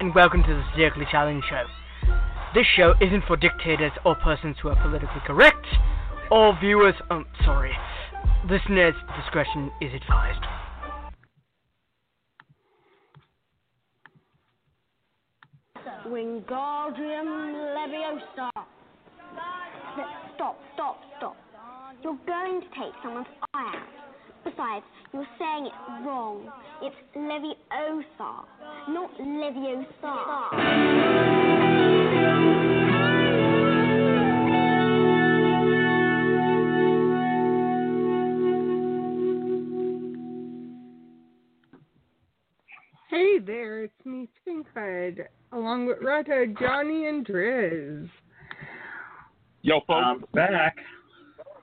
And welcome to the Satirically Challenge Show. This show isn't for dictators or persons who are politically correct, or viewers, um, sorry, listeners' discretion is advised. Wingardium Leviosa. Stop, stop, stop. You're going to take someone's eye out. Besides, you're saying it wrong. It's Leviosa, not Leviosa. Hey there, it's me, Pinkhood, along with Redhood, Johnnie, and Drizz. Yo, folks, I'm back.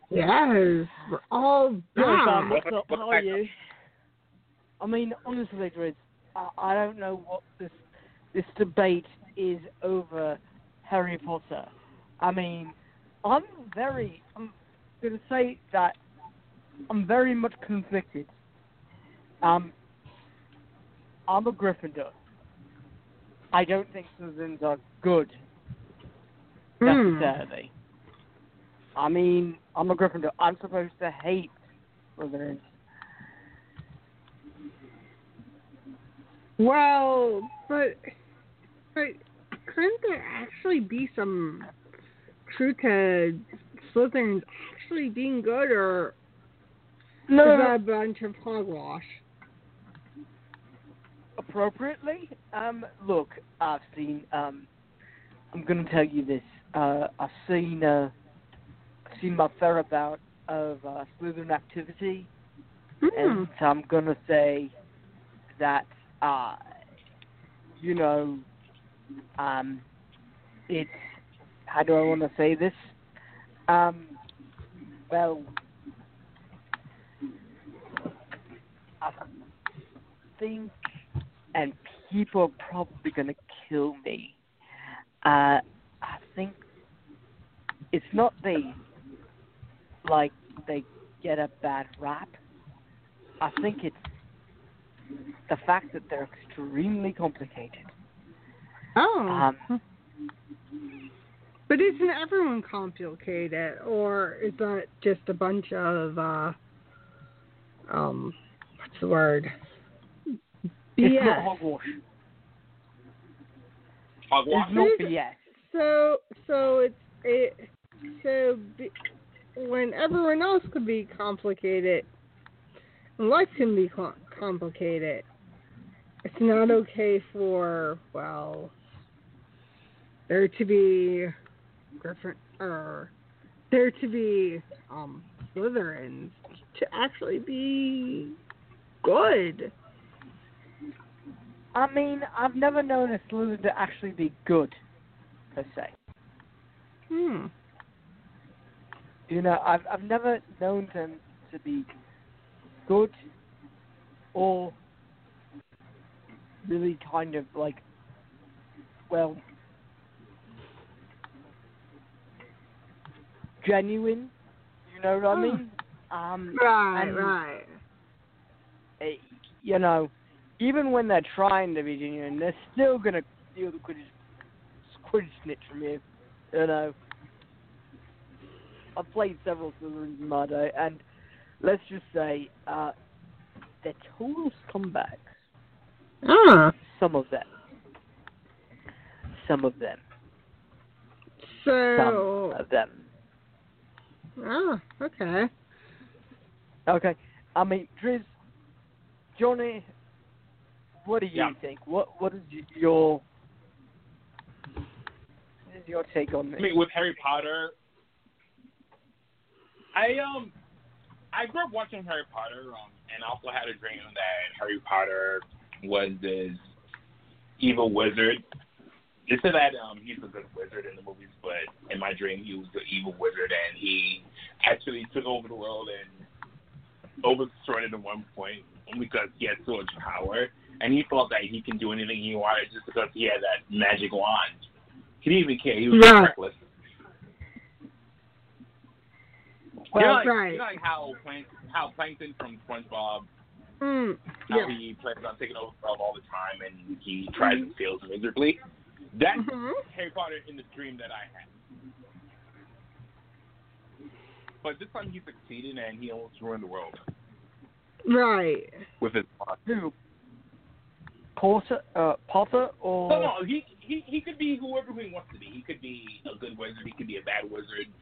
Yes, we're all back. what's up? How are you? I mean, honestly, Drizz, I, I don't know what this this debate is over Harry Potter. I mean, I'm very, I'm going to say that I'm very much conflicted. Um, I'm a Gryffindor. I don't think Slytherins are good Hmm. necessarily. I mean, I'm a Gryffindor. I'm supposed to hate Slytherins. Well, but but couldn't there actually be some truth to Slytherins actually being good, or is that a bunch of hogwash? appropriately. Um, look, I've seen. Um, I'm going to tell you this. Uh, I've seen. Uh, Seen my fair amount of uh, activity, Hmm. and I'm going to say that. Uh, you know, um, it's. How do I want to say this? Um, well, I think and people are probably going to kill me. Uh, I think it's not they like they get a bad rap. I think it's the fact that they're extremely complicated. Oh. Um, But isn't everyone complicated, or is that just a bunch of uh, um, what's the word? It's not hogwash. Hogwash. It's not Is- BS. So, so it's it. So be, when everyone else could be complicated, and life can be complicated. It's not okay for well there to be Griffin or there to be um Slytherins to actually be good. I mean, I've never known a Slytherin to actually be good, per se. Hmm. You know, I've I've never known them to be good or really kind of like well genuine. You know what I Hmm. mean? Um, Right, and, right. eh, You know, even when they're trying to be genuine, they're still gonna steal the Quidditch, Quidditch snitch from you. You know. I've played several Slytherins in my day, and let's just say uh, they're total scumbags. Ah. Some of them. Some of them. So, some of them. oh, okay. Okay. I mean, Drizz, Johnnie, what do you Yeah. think? What What is your what is your take on this? I this? mean, with Harry Potter, I um, I grew up watching Harry Potter, um, and also had a dream that Harry Potter was this evil wizard. They said that um, he's a good wizard in the movies, but in my dream, he was the evil wizard, and he actually took over the world and overthrew it at one point because he had so much power, and he thought that he can do anything he wanted just because he had that magic wand. He didn't even care. He was Yeah. reckless. Well, you know, like, right. you know, like how Plank, how Plankton from SpongeBob, Mm, how yeah. he plans on taking over the world all the time, and he tries and fails miserably. That's Mhm. Harry Potter in the dream that I had. But this time he succeeded, and he almost ruined the world Right. with his plot. Who? Potter, uh, Potter or No, no, he, he he could be whoever he wants to be. He could be a good wizard. He could be a bad wizard.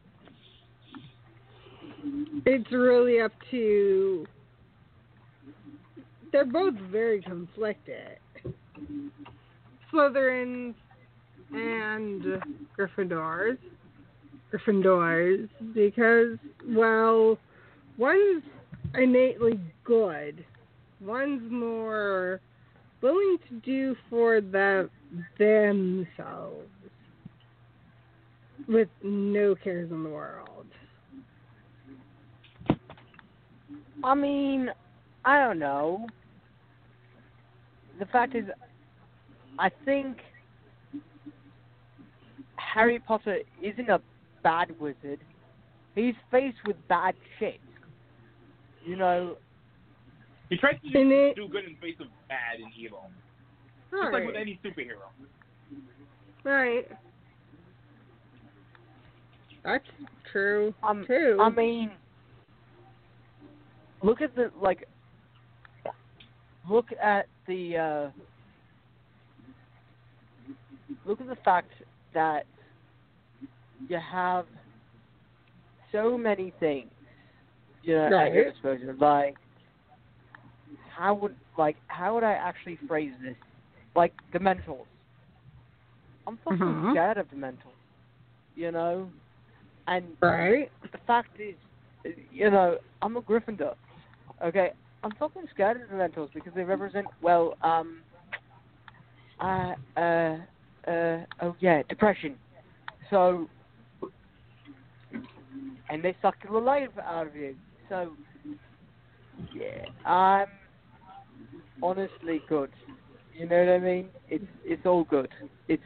It's really up to. They're both very conflicted. Slytherins and Gryffindors. Gryffindors, because, well, one's innately good, one's more willing to do for the themselves with no cares in the world. I mean, I don't know. The fact is, I think Harry Potter isn't a bad wizard. He's faced with bad shit. You know, He tries to do, do good in the face of bad and evil, just like with any superhero. Right. That's true um, too. I mean, look at the like. Look at the. Uh, look at the fact that you have so many things, you know, at your Right. disposal. Like, how would like how would I actually phrase this? Like the Dementors. I'm fucking Mhm. scared of the Dementors. You know, and right. the fact is, you know, I'm a Gryffindor. Okay, I'm fucking scared of the Dementors because they represent well, um, uh, uh, uh, oh yeah, depression. So, and they suck the life out of you. So, yeah, I'm honestly good. You know what I mean? It's it's all good. It's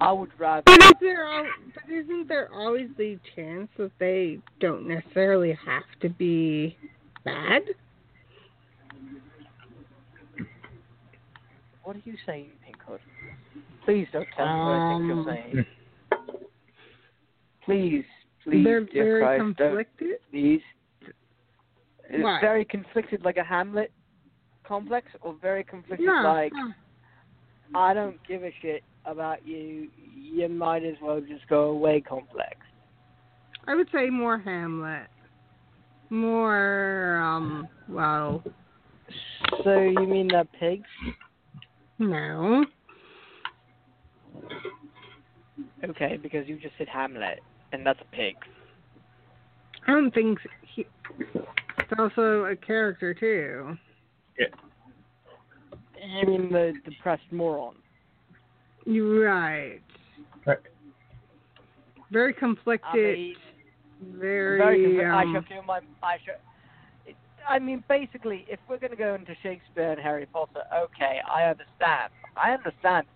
I would rather. But is there al- but isn't there always the chance that they don't necessarily have to be bad? What are you saying, Pinkhood? Please don't tell me what I think Um, you're saying. Please, please, They're dear very Christ, don't- conflicted. please. It's What? very conflicted, like a Hamlet complex, or very conflicted, Yeah. like. I don't give a shit about you. You might as well just go away complex. I would say more Hamlet. More um well So you mean the pigs? no. Okay, because you just said Hamlet, and that's a pig. I don't think he it's also a character too. Yeah. You mean the depressed moron? You're right. Right. Very I conflicted. mean, very, very conf- I um, shall do my. I shall. I mean, basically, if we're going to go into Shakespeare and Harry Potter, okay, I understand. I understand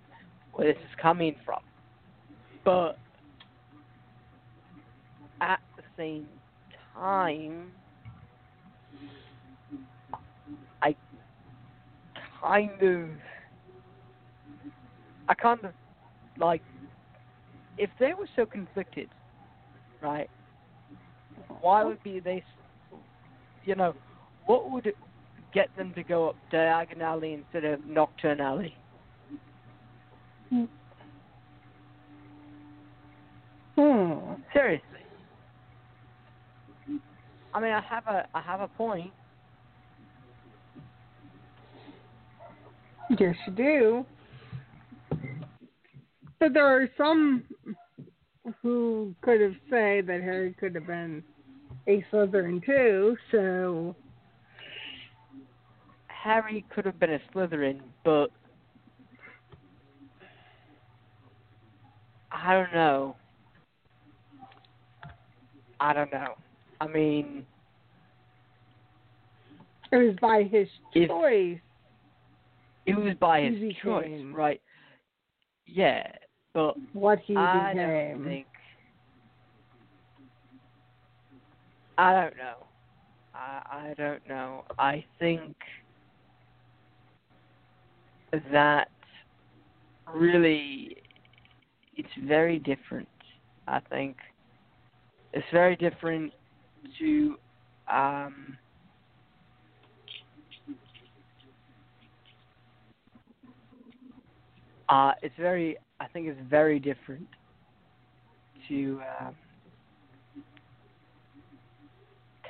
where this is coming from, but at the same time, I kind of, I kind of like if they were so conflicted, right? Why would be they? You know, what would get them to go up diagonally instead of nocturnally? Hmm. Seriously. I mean, I have a I have a point. Yes, you do. But there are some who could have said that Harry could have been a Slytherin too. So Harry could have been a Slytherin, but I don't know. I don't know. I mean, it was by his choice. it was by his choice, right? Yeah, but What he I became. don't think. I don't know. I I don't know. I think that really it's very different. I think it's very different to um uh it's very I think it's very different to um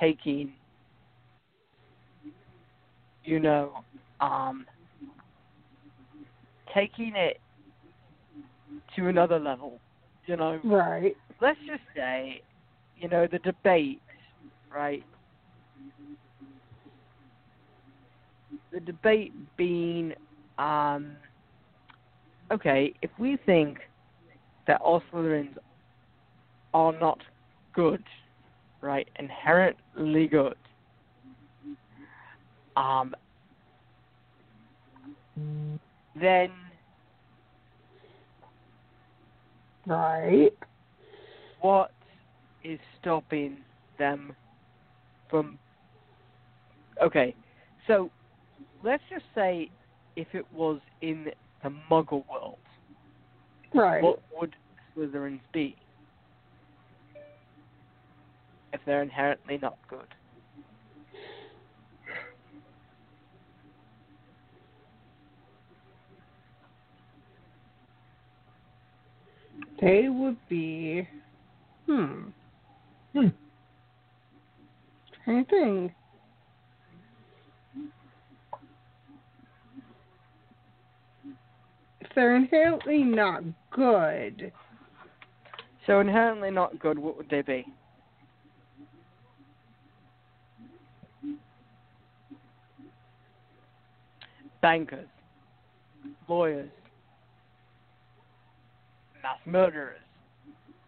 taking you know um taking it to another level you know Right. let's just say you know the debate right the debate being um okay if we think that all Slytherins are not good right inherently good um then Right. what is stopping them from okay so let's just say if it was in the muggle world Right. what would slytherins be if they're inherently not good They would be. Hmm. Hmm. Trying to think. They're inherently not good, so inherently not good what would they be bankers lawyers mass murderers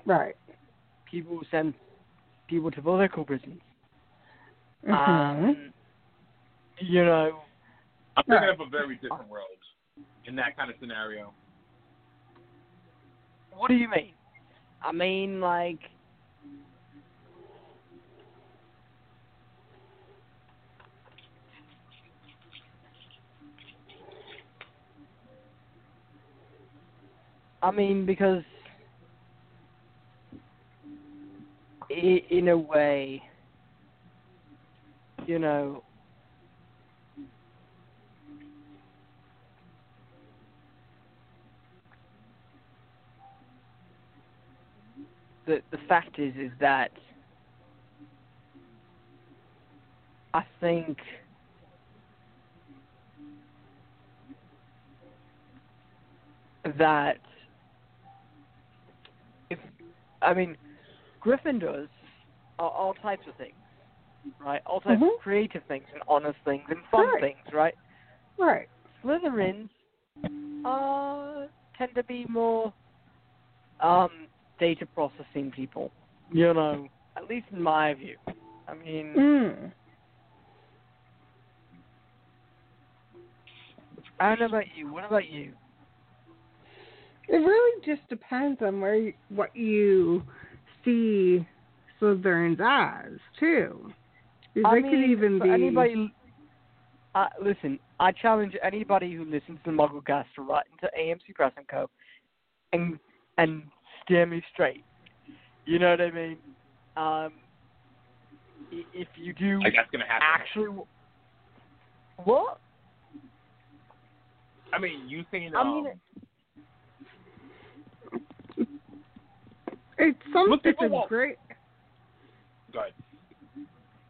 right? people who send people to political prisons. Mhm. Um, you know, I'm thinking Right. of a very different world in that kind of scenario. what do you mean? I mean, like, I mean, because in a way, you know, the the fact is is that I think that if I mean Gryffindors are all types of things, right? All types Mhm. of creative things and honest things and fun Right. things, right? right. Slytherins uh, tend to be more um, data processing people. You know, at least in my view. I mean, Mm. I don't know about you. What about you? It really just depends on where you, what you see Slytherins as too. 'Cause I they mean, could even for be anybody. Uh, listen, I challenge anybody who listens to the MuggleCast to write into AMC Press and Co. and and steer me straight. You know what I mean? Um, if you do Like that's gonna happen. actually, what? I mean, you seen I um, mean, It's some. Look, it's a won't- great. Go ahead.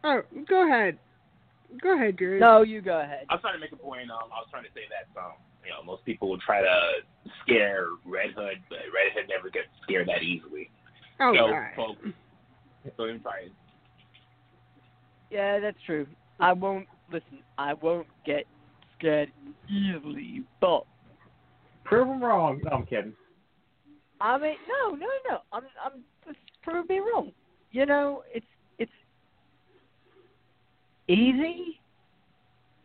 Oh, go ahead. Go ahead, Drew. No, you go ahead. I was trying to make a point. Um, I was trying to say that um, you know, most people will try to scare Redhood, but Redhood never gets scared that easily. Oh, so, all right. folks, so I'm trying. Yeah, that's true. I won't listen. I won't get scared easily, but Prove them wrong. No, I'm kidding. I mean, no, no, no. I'm, I'm just prove me wrong. You know, it's it's easy.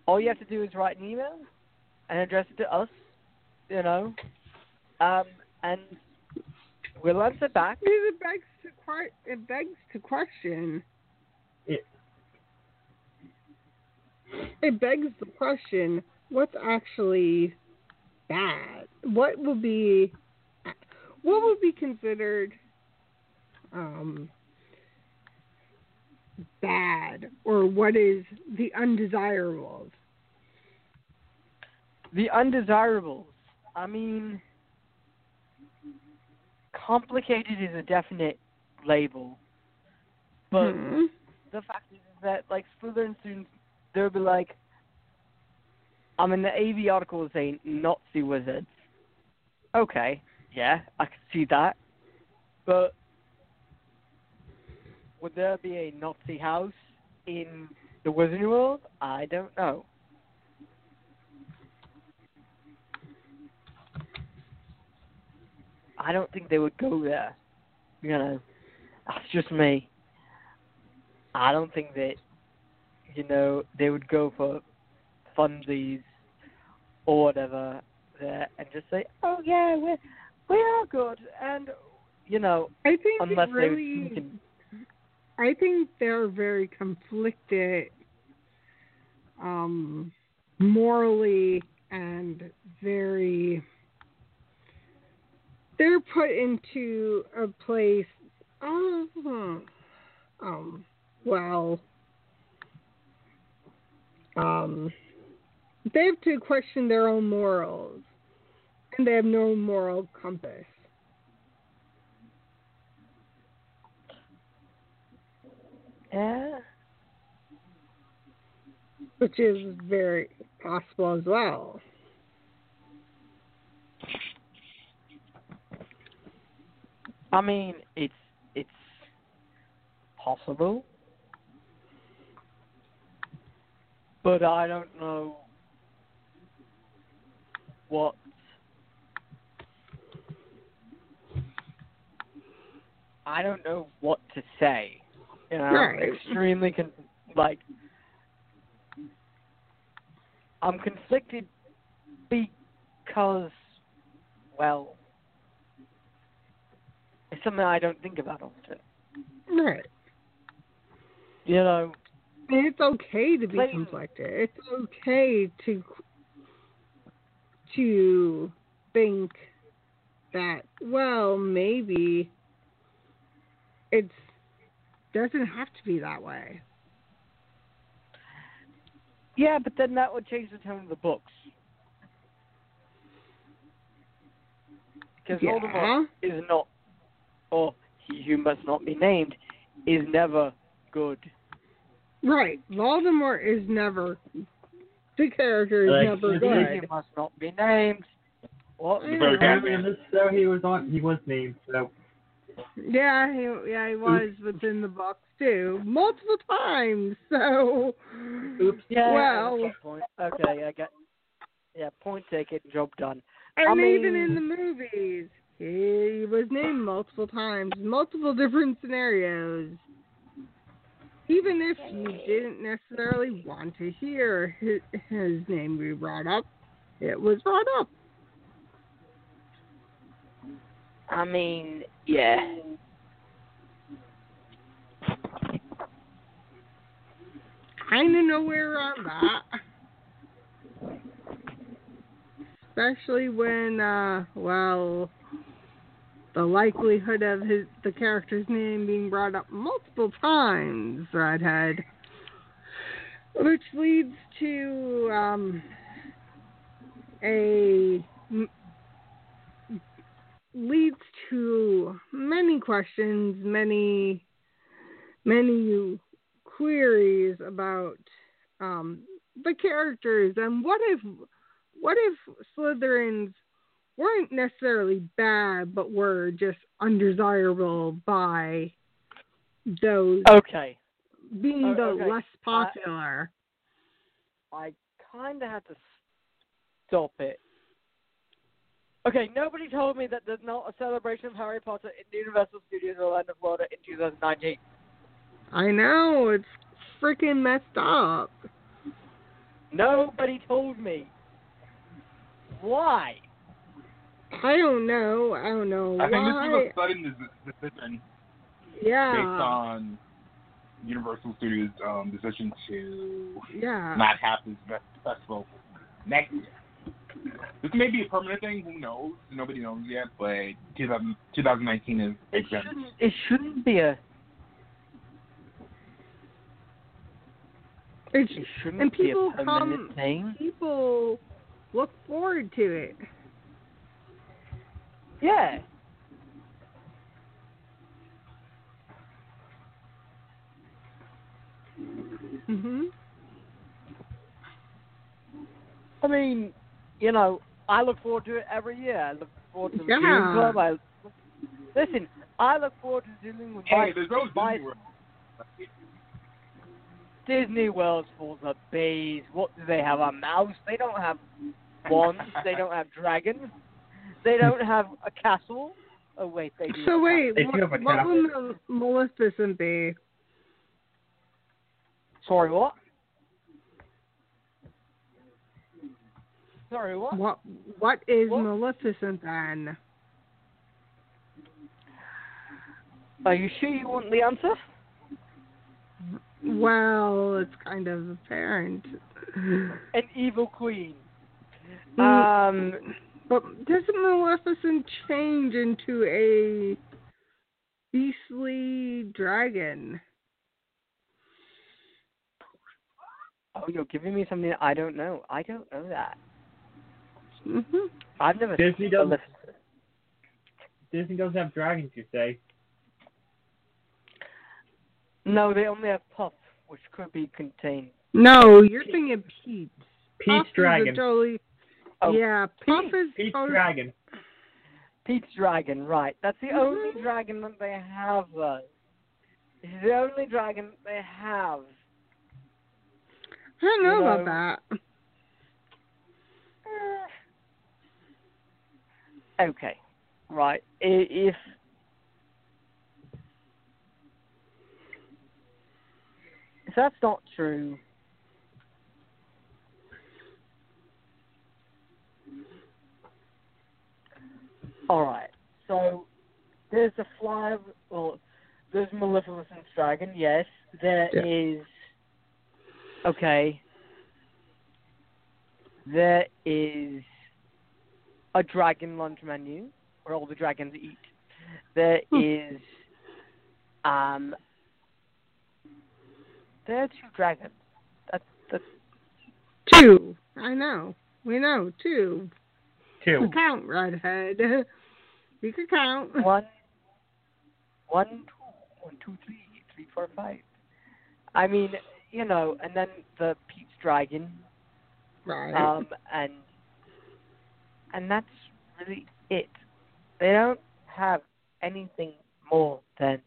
All you have to do is write an email and address it to us. You know, um, and we'll answer back. It begs to que- it begs to question. It- It begs the question: What's actually bad? What would be what would be considered um, bad, or what is the undesirables? The undesirables. I mean, complicated is a definite label, but Hmm. the fact is that like Slytherin students, they'll be like, I mean, the AV article is saying Nazi wizards. Okay, yeah, I can see that, but would there be a Nazi house in the Wizarding World? I don't know. I don't think they would go there. You know, that's just me. I don't think that, you know, they would go for funsies or whatever there and just say, oh yeah, we're we are good, and you know, I think unless they really. can, I think they're very conflicted, um, morally and very. They're put into a place. Oh, um, well, um, they have to question their own morals, and they have no moral compass. yeah, which is very possible as well. I mean, it's it's possible, but I don't know what. I don't know what to say. You know, I'm Right. extremely con- like I'm conflicted because, well, it's something I don't think about often. Right. You know, it's okay to be Plain- conflicted. It's okay to to think that well maybe it's doesn't have to be that way. yeah, but then that would change the tone of the books. Because Yeah. Voldemort is not, or he who must not be named, is never good. Right. Voldemort is never the character is Like, never if He must not be named. What? Yeah. Very bad Apparently in this show he was on he was named, so Yeah, he yeah he was within the box too, multiple times. So, Oops. Yeah. well, point. Okay, I got. Yeah, point taken, job done. and I mean- even in the movies, he was named multiple times, multiple different scenarios. Even if you didn't necessarily want to hear his, his name be brought up, it was brought up. I mean, yeah. Kind of know where I'm at. Especially when, uh, well, the likelihood of his the character's name being brought up multiple times, Redhood, which leads to um, a leads to many questions, many, many queries about um, the characters. And what if, what if Slytherins weren't necessarily bad, but were just undesirable by those Okay. being Oh, the okay. less popular. I kind of had to stop it. Okay, nobody told me that there's not a celebration of Harry Potter in Universal Studios Orlando, Florida in 2019. I know it's freaking messed up. Nobody told me. Why? I don't know. I don't know I think this why. is a sudden des- decision yeah. based on Universal Studios' um, decision to yeah. not have this festival next year. This may be a permanent thing. Who knows? Nobody knows yet. But 2000, 2019 is It exempt. shouldn't. It shouldn't be a. It's, It shouldn't and be a people permanent come. thing. People look forward to it. Yeah. Mhm. I mean, you know, I look forward to it every year. I look forward to the Yeah. June Club. I listen. I look forward to dealing with my, Hey, there's no my Disney World. Disney World's full of bees. What do they have? A mouse? They don't have wands. they don't have dragons. They don't have a castle. Oh wait, they do. So have wait, They do what, have a what castle. will Maleficent be? Sorry, what? Sorry, what? What What is What? Maleficent then? Are you sure you want the answer? Well, it's kind of apparent. An evil queen. Mm. Um, But doesn't Maleficent change into a beastly dragon? oh, you're giving me something I don't know. I don't know that. hmm I've never Disney seen doesn't- Maleficent. Disney doesn't have dragons, you say? No, they only have Puff, which could be contained. No, you're thinking Peach. Peach Puff is a dragon. totally. Oh, yeah, Puff is Peach totally- dragon. Pete's Dragon, right. That's the only mm-hmm. dragon that they have, though. It's the only dragon that they have. I don't know you about that. Okay, right. If if that's not true, all right. So there's a fly. Well, there's Maleficent's dragon. Yes, there is. Yeah. Okay. There is a dragon lunch menu where all the dragons eat. There Hmm. is um there are two dragons. That's that's Two. I know. We know. Two. Two. You count, Redhood. You can count. one one two one two three three four five. I mean, you know, and then the Pete's dragon. Right. Um and and that's really it. They don't have anything more than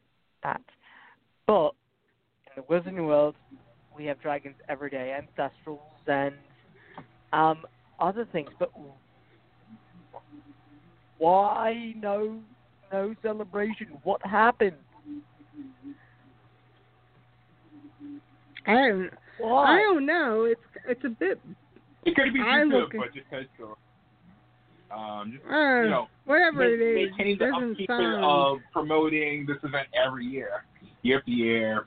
that. But in the Wizarding World, we have dragons every day, ancestrals and um, other things. But why no no celebration? What happened? I don't. Why? I don't know. It's it's a bit. It could be I'm due to looking- a budget cut, so um, just Uh, you know, whatever ma- it is, maintaining the doesn't upkeep sound. of promoting this event every year, year after year,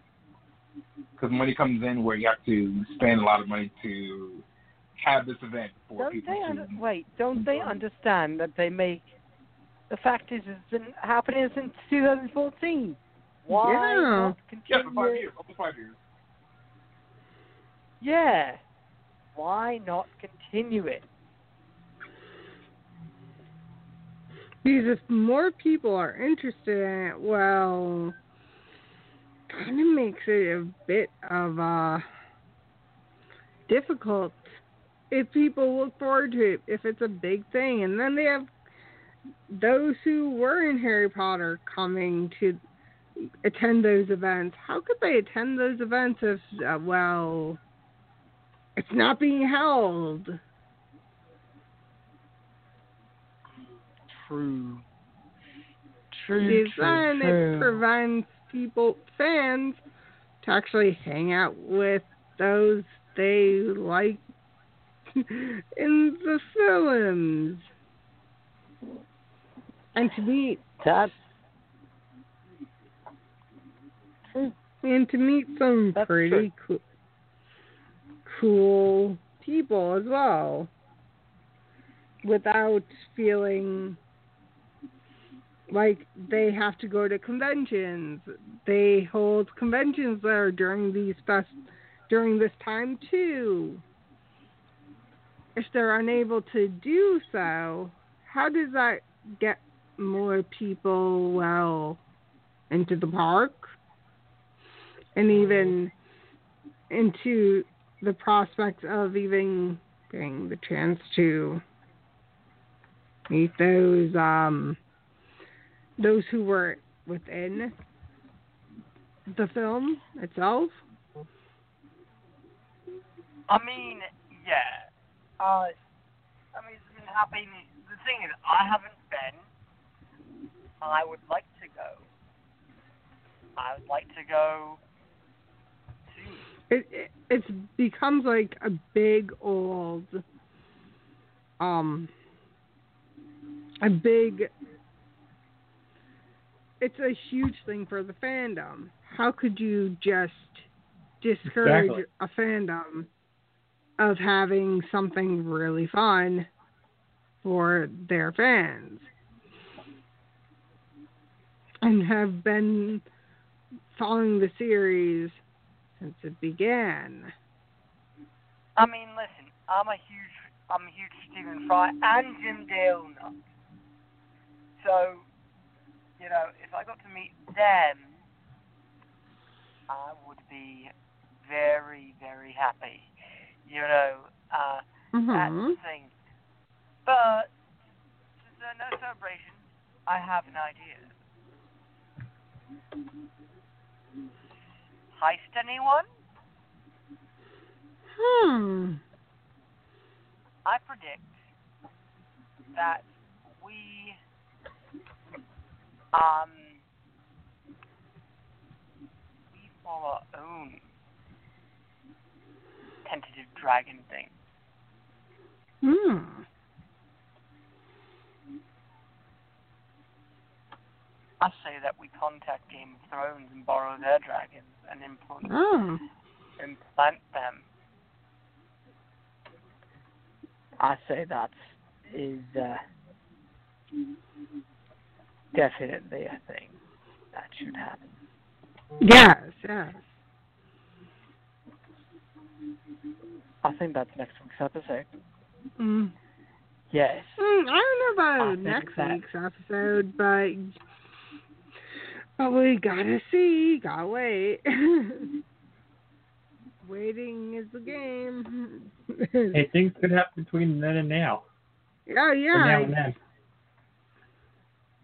because money comes in where you have to spend a lot of money to have this event for Don't people they to. under- wait? Don't they understand that they make? The fact is, it's been happening since 2014. Why Yeah. not yeah, continue? for five years, almost five years. Yeah. Why not continue it? Because if more people are interested in it, well, kind of makes it a bit of uh difficult if people look forward to it if it's a big thing and then they have those who were in Harry Potter coming to attend those events. How could they attend those events if uh, well it's not being held? True. True, then it prevents people, fans, to actually hang out with those they like in the films. And to meet That's hmm. true. and to meet some That's pretty cool, cool people as well, without feeling like they have to go to conventions. They hold conventions there during these fest during this time too. If they're unable to do so, how does that get more people well into the park? and even into the prospect of even getting the chance to meet those um those who were within the film itself. I mean, yeah. Uh, I mean, it's been happening. The thing is, I haven't been. I would like to go. I would like to go. It, it it's becomes like a big old um a big it's a huge thing for the fandom. How could you just discourage Exactly. a fandom of having something really fun for their fans? And have been following the series since it began. I mean, listen. I'm a huge, I'm a huge Stephen Fry and Jim Dale nut. So, you know, if I got to meet them, I would be very, very happy. You know, uh, that's Mhm. the thing. But since there are no celebrations, I have an idea. Heist anyone? Hmm. I predict that we um we follow our own tentative dragon thing. Hmm. I say that we contact Game of Thrones and borrow their dragons and implant Oh. implant them. I say that is uh, definitely a thing that should happen. Yes, yes. I think that's next week's episode. Mm. Yes. Mm, I don't know about think next week's episode, but but we gotta see. Gotta wait. Waiting is the game. Hey, things could happen between then and now. Oh, yeah, Or now yeah. and then.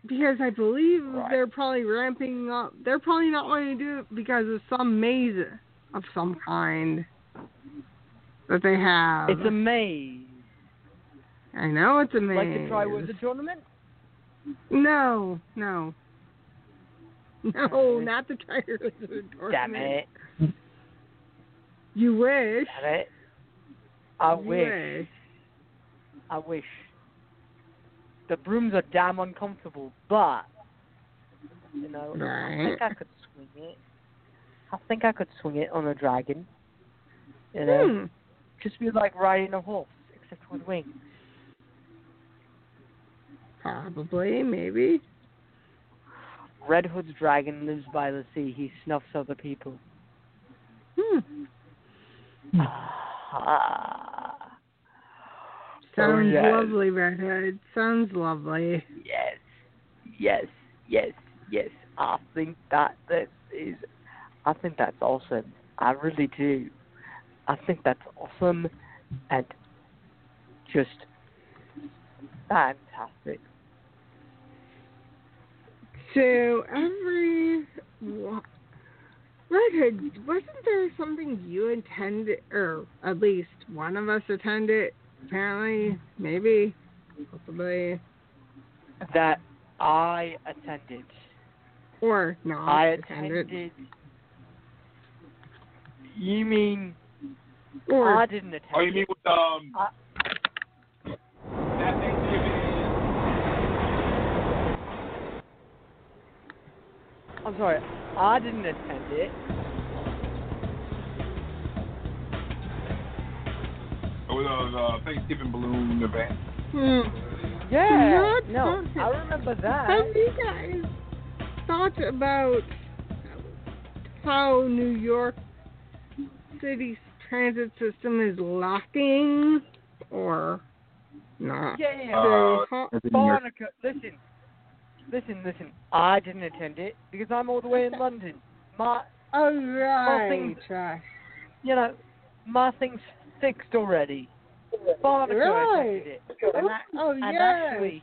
Because I believe Right. they're probably ramping up. They're probably not wanting to do it because of some maze of some kind that they have. It's a maze. I know it's a maze. Like the Triwizard Tournament? No, no. No, not the Triwizard Tournament. Damn it. You wish. Damn it. I You wish. I wish. The brooms are damn uncomfortable, but you know, I think I could swing it. I think I could swing it on a dragon. You know, Hmm. just be like riding a horse, except with wings. Probably, maybe. Redhood's dragon lives by the sea. He snuffs other people. Hmm. Sounds yes. lovely, Red Hood. Sounds lovely. Yes. yes, yes, yes. I think that that is. I think that's awesome. I really do. I think that's awesome and just fantastic. So every Redhood, wasn't there something you attended, or at least one of us attended? Apparently, maybe, possibly, That I attended. or not I attended, attended. You mean or I didn't attend? Oh, you mean with um I- I'm sorry. I didn't attend it. With uh, the Thanksgiving balloon event. hmm. Yeah. Not No, something. I remember that. Have you guys thought about how New York City's transit system is lacking or not? Yeah, yeah. Uh, The ho- as in New York- Barnacle, listen, listen, listen. I didn't attend it because I'm all the way in London. My, oh, right. things- right. you know, my thing's fixed already. Barnacle Right. it, and, I, Oh, and yes. actually,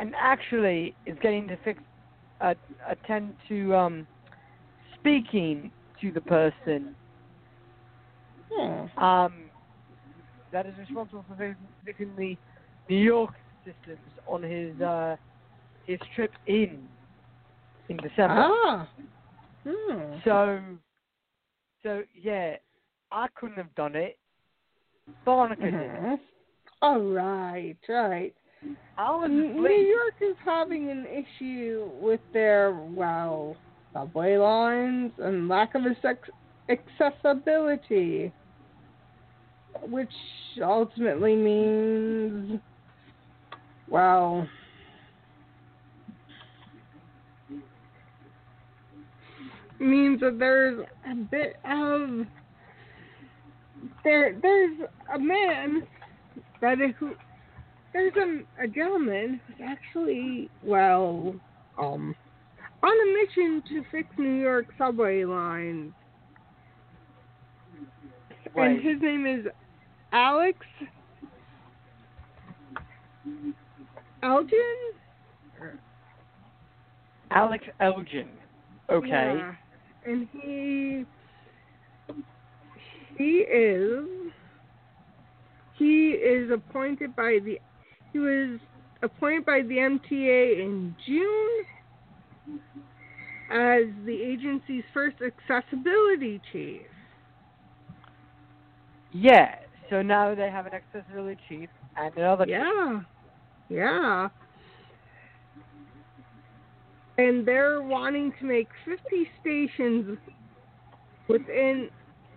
and actually is getting to fix, uh, attend to um, speaking to the person Hmm. um, that is responsible for fixing the New York systems on his uh, his trip in in December. Ah. Hmm. So, so yeah, I couldn't have done it. Barnacle did. Mhm. Oh, right, right. I was New. York is having an issue with their, well, subway lines and lack of accessibility, which ultimately means, well, means that there's a bit of there. There's a man that is who there's a, a gentleman who's actually, well, um, on a mission to fix New York subway lines. And his name is Alex Elder? Alex Elder. Okay. Yeah. And he he is he is appointed by the he was appointed by the MTA in June as the agency's first accessibility chief. Yeah. So now they have an accessibility chief and another. Yeah. Yeah. And they're wanting to make 50 stations within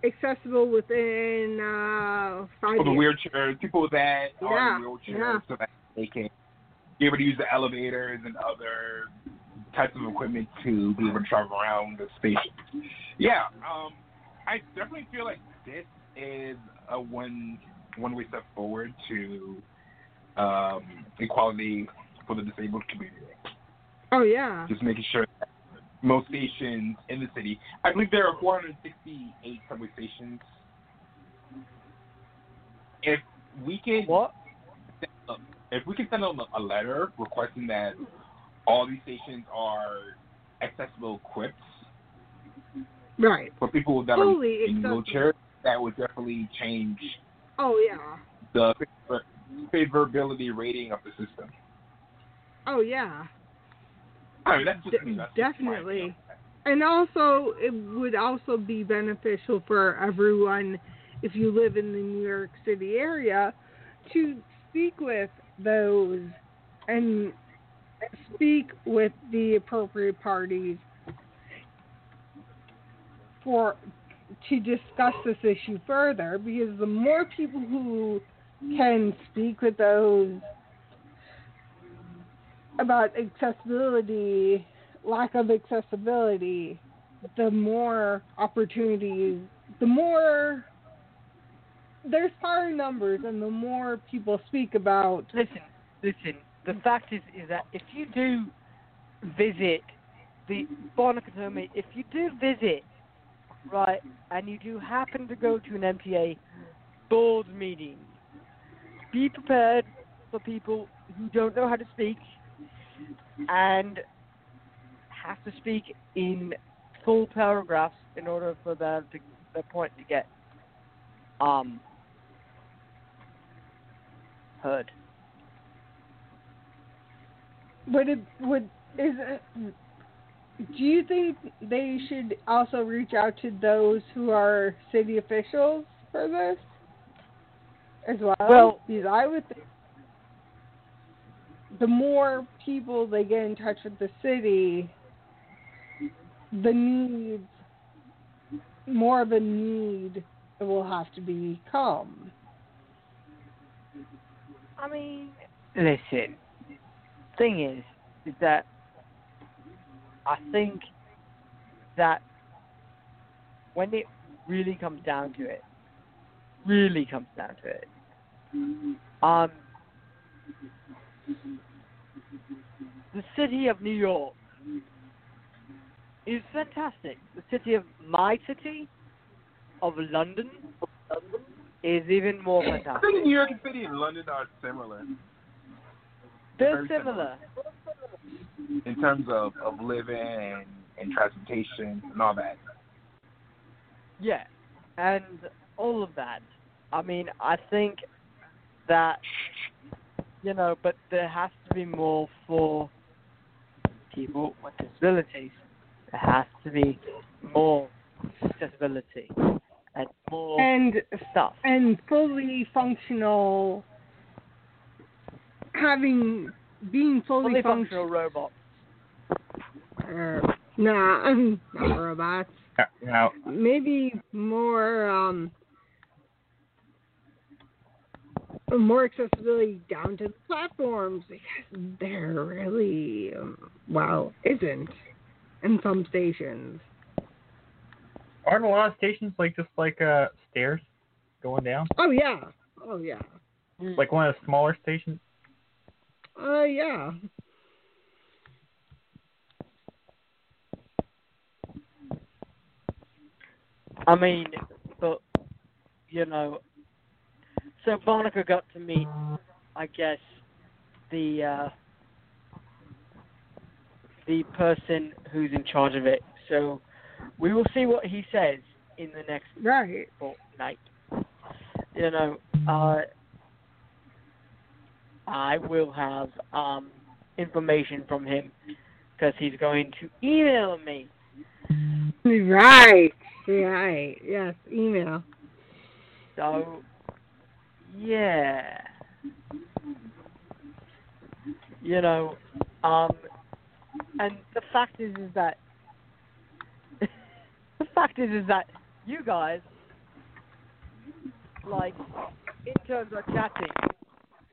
accessible within uh, five For the years. wheelchairs, people that are in wheelchairs yeah. so that they can be able to use the elevators and other types of equipment to be able to travel around the station. Yeah, um, I definitely feel like this is a one one way step forward to um, equality for the disabled community. Oh yeah. Just making sure that most stations in the city, I believe there are 468 subway stations. If we can What? if we can send them a letter requesting that all these stations are accessible equipped Right. for people that Fully are in accessible. wheelchairs, that would definitely change Oh yeah. the favor- favorability rating of the system. Oh yeah. That's That's definitely. And also, it would also be beneficial for everyone if you live in the New York City area to speak with those and speak with the appropriate parties for to discuss this issue further because the more people who can speak with those about accessibility, lack of accessibility, the more opportunities, the more there's power numbers, and the more people speak about. Listen, listen, the fact is is that if you do visit the Barnacle if you do visit right and you do happen to go to an MTA board meeting, be prepared for people who don't know how to speak and have to speak in full paragraphs in order for the to, the point to get um heard. Would it would is it, do you think they should also reach out to those who are city officials for this as well? Well- because I would think the more people they get in touch with the city, the needs more of a need will have to become. I mean, listen. Thing is, is that I think that when it really comes down to it, really comes down to it, um, the city of New York is fantastic. The city of my city, of London, is even more fantastic. I think New York City and London are similar They're very similar. in terms of, of living and, and transportation and all that. Yeah, and all of that. I mean, I think that you know, but there has to be more for people with disabilities. There has to be more accessibility and more And stuff. and fully functional having being fully, Fully functional functional robots. uh, nah not robots Now, maybe more um more accessibility down to the platforms because there really um, well isn't in some stations. Aren't a lot of stations like just like uh stairs going down? oh yeah. Oh yeah. Like one of the smaller stations? uh yeah. I mean, but you know, so Barnacle got to meet, I guess, the uh, the person who's in charge of it. So we will see what he says in the next right fortnight. You know, uh, I will have um, information from him because he's going to email me. Right. Right. Yes. Email. So, yeah. You know, um, and the fact is, is that the fact is, is that you guys, like, interns are chatting,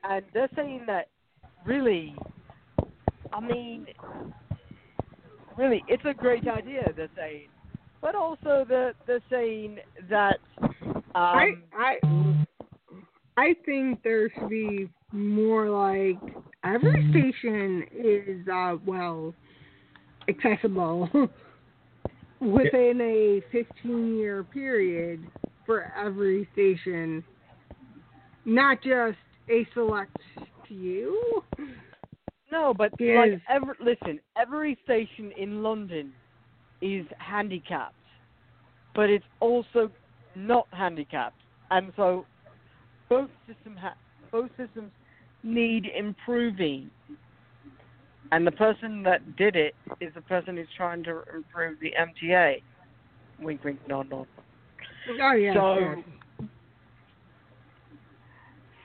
and they're saying that really, I mean, really, it's a great idea. They're saying, but also they're they're saying that. Um, I I I think there should be more like every station is uh well accessible within a 15 year period for every station. Not just a select few. No, but Yes. like every listen, every station in London is handicapped, but it's also not handicapped, and so both system ha- both systems need improving. And the person that did it is the person who's trying to improve the MTA. Wink, wink, nod, nod. oh yeah So-.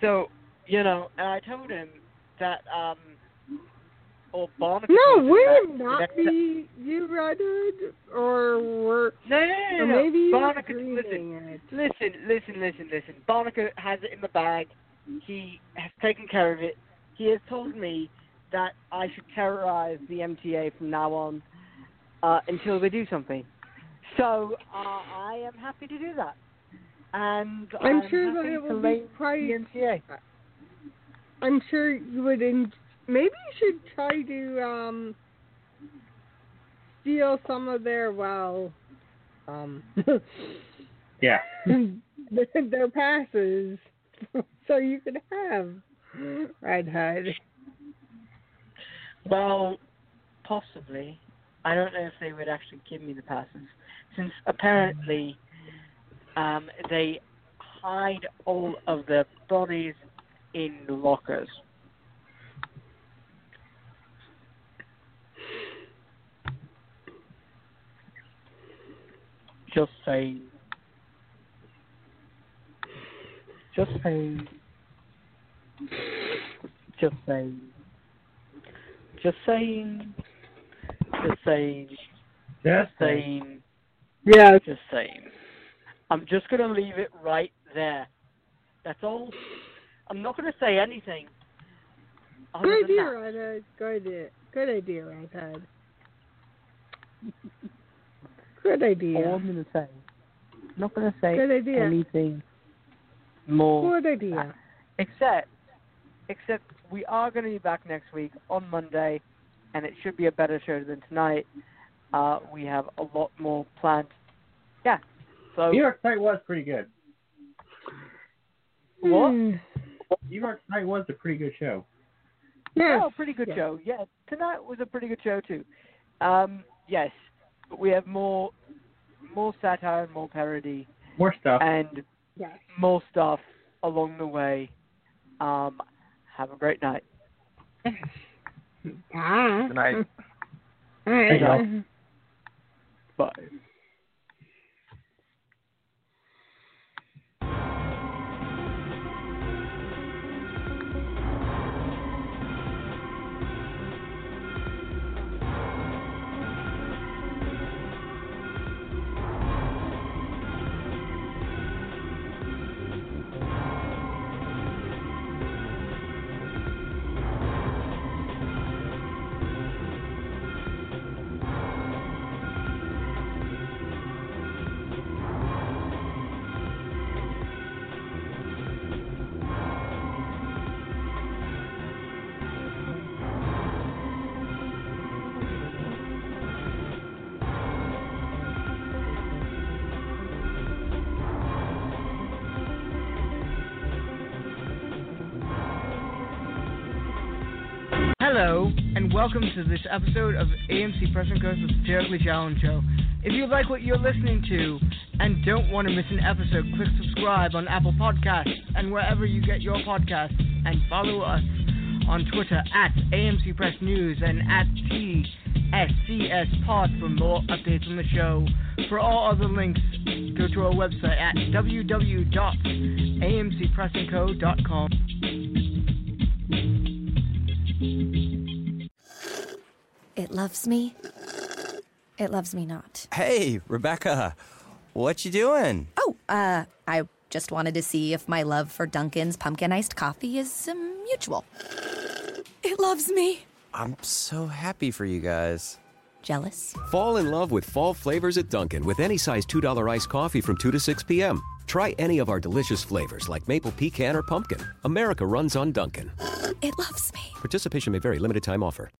So you know, and I told him that um, or Barnacle. no told him would that it the not be you Ruddard or were No, no, no, no, maybe Barnacle, listen, it listen, listen, listen, listen. Barnacle has it in the bag. He has taken care of it. He has told me that I should terrorize the MTA from now on uh, until they do something. So uh, I am happy to do that. And I'm I'm sure that it will be quite the MTA. I'm sure you would in- maybe you should try to um steal some of their well um Yeah. their, their passes so you could have Redhood. Well, possibly. I don't know if they would actually give me the passes, since apparently um, they hide all of their bodies in lockers. Just saying. Just saying. Just saying. Just saying. Just saying. Just saying. Yeah. Just saying. I'm just gonna leave it right there. That's all. I'm not gonna say anything. other Good than idea, that. Redhood. Good idea. Good idea, Redhood. Good idea. All I'm gonna say. I'm not gonna say Good idea. anything more. Good idea. Except, except we are going to be back next week on Monday, and it should be a better show than tonight. Uh, we have a lot more planned. Yeah. So New York Night was pretty good. what? Hmm. New York Night was a pretty good show. Yeah, Oh, pretty good yes. show. Yeah, tonight was a pretty good show too. Um, yes, but we have more, more satire and more parody More stuff. and Yes. more stuff along the way. Um, have a great night. Good night. All right. Hey. Bye. And welcome to this episode of AMC Press and Coast with the Terribly Challenge Show. If you like what you're listening to and don't want to miss an episode, click subscribe on Apple Podcasts and wherever you get your podcasts, and follow us on Twitter at AMC Press News and at TSCS Pod for more updates on the show. For all other links, go to our website at www.amcpressandco.com. loves me. It loves me not. Hey, Rebecca, what you doing? Oh, uh, I just wanted to see if my love for Dunkin's pumpkin iced coffee is um, mutual. It loves me. I'm so happy for you guys. Jealous? Fall in love with fall flavors at Dunkin' with any size $2 iced coffee from 2 to 6 p.m. Try any of our delicious flavors like maple pecan or pumpkin. America runs on Dunkin'. It loves me. Participation may vary, limited time offer.